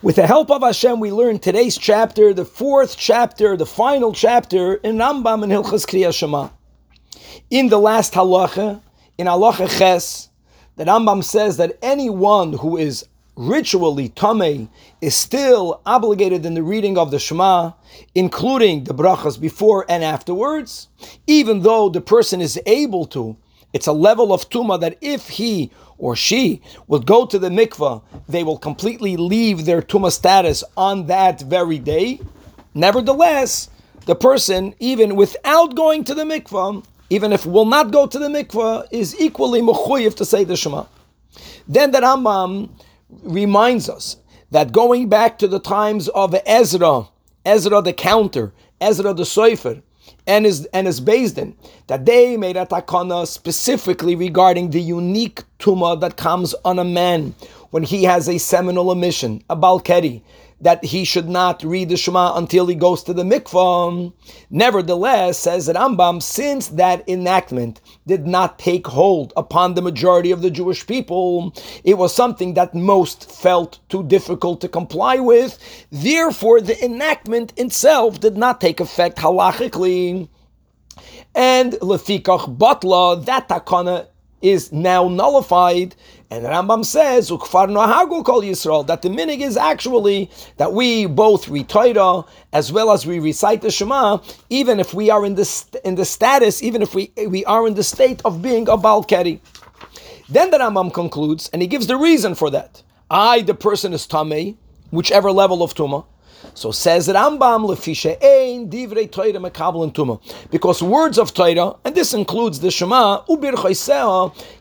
With the help of Hashem, we learn today's chapter, the fourth chapter, the final chapter in Rambam and Hilchas Kriya Shema. In the last halacha, in halacha ches, the Rambam says that anyone who is ritually tame is still obligated in the reading of the Shema, including the brachas before and afterwards, even though the person is able to. It's a level of tuma that if he or she will go to the mikvah, they will completely leave their tuma status on that very day. Nevertheless, the person, even without going to the mikvah, even if will not go to the mikvah, is equally mechuyev to say the Shema. Then the Rambam reminds us that going back to the times of Ezra, Ezra the counter, Ezra the Sofer, and his and his Beis Din, that they made a takana specifically regarding the unique tuma that comes on a man when he has a seminal emission, a balkeri, that he should not read the Shema until he goes to the mikvah. Nevertheless, says Rambam, since that enactment did not take hold upon the majority of the Jewish people, it was something that most felt too difficult to comply with. Therefore, the enactment itself did not take effect halachically. And lefikach batla, that takana is now nullified. And Rambam says, Ukfar Nahagu Kol Yisrael, that the minig is actually that we both read Torah as well as we recite the Shema, even if we are in the, in the status, even if we, we are in the state of being a Balkari. Then the Rambam concludes, and he gives the reason for that. I, the person is Tameh, whichever level of Tumah. So says Rambam lefisha ein divrei Torah mekabel tuma, because words of Torah, and this includes the Shema, ubir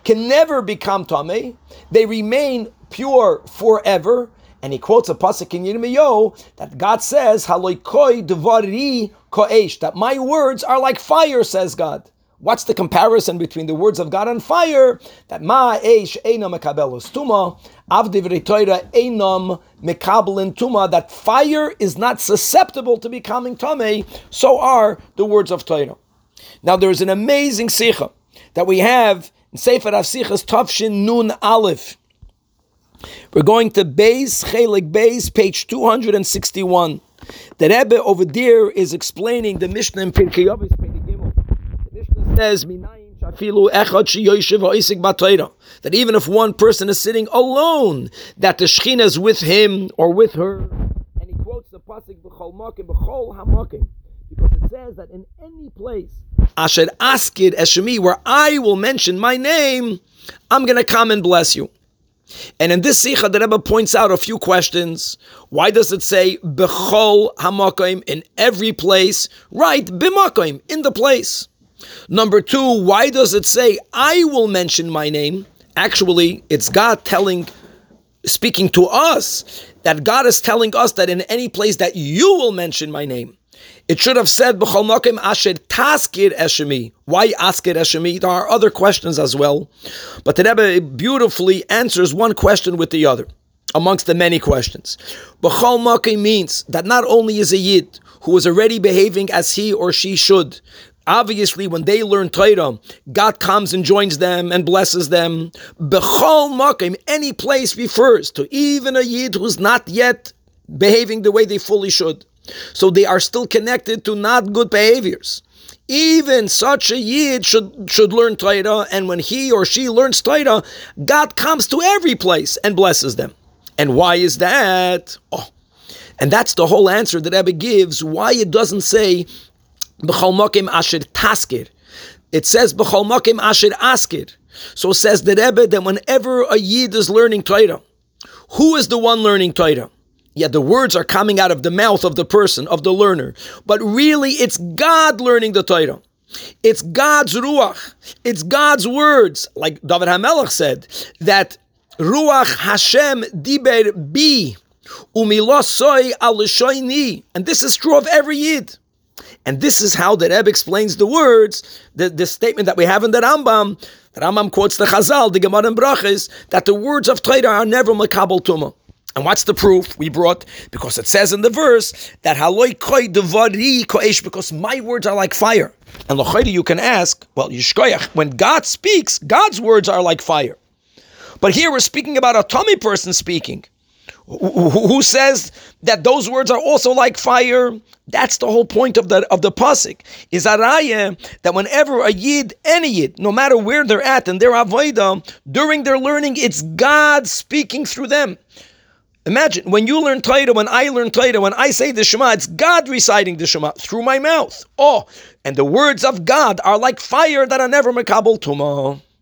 can never become tame. They remain pure forever. And he quotes a pasuk in Yirmiyahu that God says, "Haloikoi devari koesh," that my words are like fire, says God. What's the comparison between the words of God and fire? That ma eish einam mekabelus tuma, av divrei Torah einam mekabelin tuma. That fire is not susceptible to becoming tame. So are the words of Torah. Now there is an amazing sikha that we have in Sefer HaSichos Tavshin Nun Aleph. We're going to base Chelik base page two hundred and sixty-one. The Rebbe over there is explaining the Mishnah in Pirkei says that even if one person is sitting alone, that the Shekhinah is with him or with her. And he quotes the pasuk b'chol makim b'chol hamakim because it says that in any place, asher askid eshemi, where I will mention my name, I'm going to come and bless you. And in this sikha, the Rebbe points out a few questions. Why does it say b'chol hamakim in every place? Right, b'makim in the place. Number two, why does it say, I will mention my name? Actually, it's God telling, speaking to us, that God is telling us that in any place that you will mention my name. It should have said, B'chol Mokim Asher Taskir Eshemi. Why Askir Eshemi? There are other questions as well. But the Rebbe beautifully answers one question with the other, amongst the many questions. B'chol Mokim means that not only is a Yid who is already behaving as he or she should, Obviously, when they learn Torah, God comes and joins them and blesses them. Bechol makim, any place refers to even a yid who's not yet behaving the way they fully should. So they are still connected to not good behaviors. Even such a yid should, should learn Torah, and when he or she learns Torah, God comes to every place and blesses them. And why is that? Oh, and that's the whole answer that Abba gives. Why it doesn't say B'chol asher taskir. It says b'chol asher askir. So says the Rebbe that whenever a yid is learning Torah, who is the one learning Torah? Yeah, the words are coming out of the mouth of the person, of the learner. But really, it's God learning the Torah. It's God's ruach. It's God's words. Like David HaMelech said, that ruach Hashem diber bi umilosoi al And this is true of every yid. And this is how the Rebbe explains the words, the, the statement that we have in the Rambam. The Rambam quotes the Chazal, the Gemara and Brachas, that the words of Torah are never makabel tuma. And what's the proof we brought? Because it says in the verse that haloi koi devari koesh, because my words are like fire. And l'chaydi, you can ask, well, yishkoyach, when God speaks, God's words are like fire. But here we're speaking about a tummy person speaking. Who says that those words are also like fire? That's the whole point of the of the pasuk. Is araya that whenever a yid, any yid, no matter where they're at and their avodah, during their learning, it's God speaking through them. Imagine when you learn Torah, when I learn Torah, when I say the Shema, it's God reciting the Shema through my mouth. Oh, and the words of God are like fire that are never makabel tumah.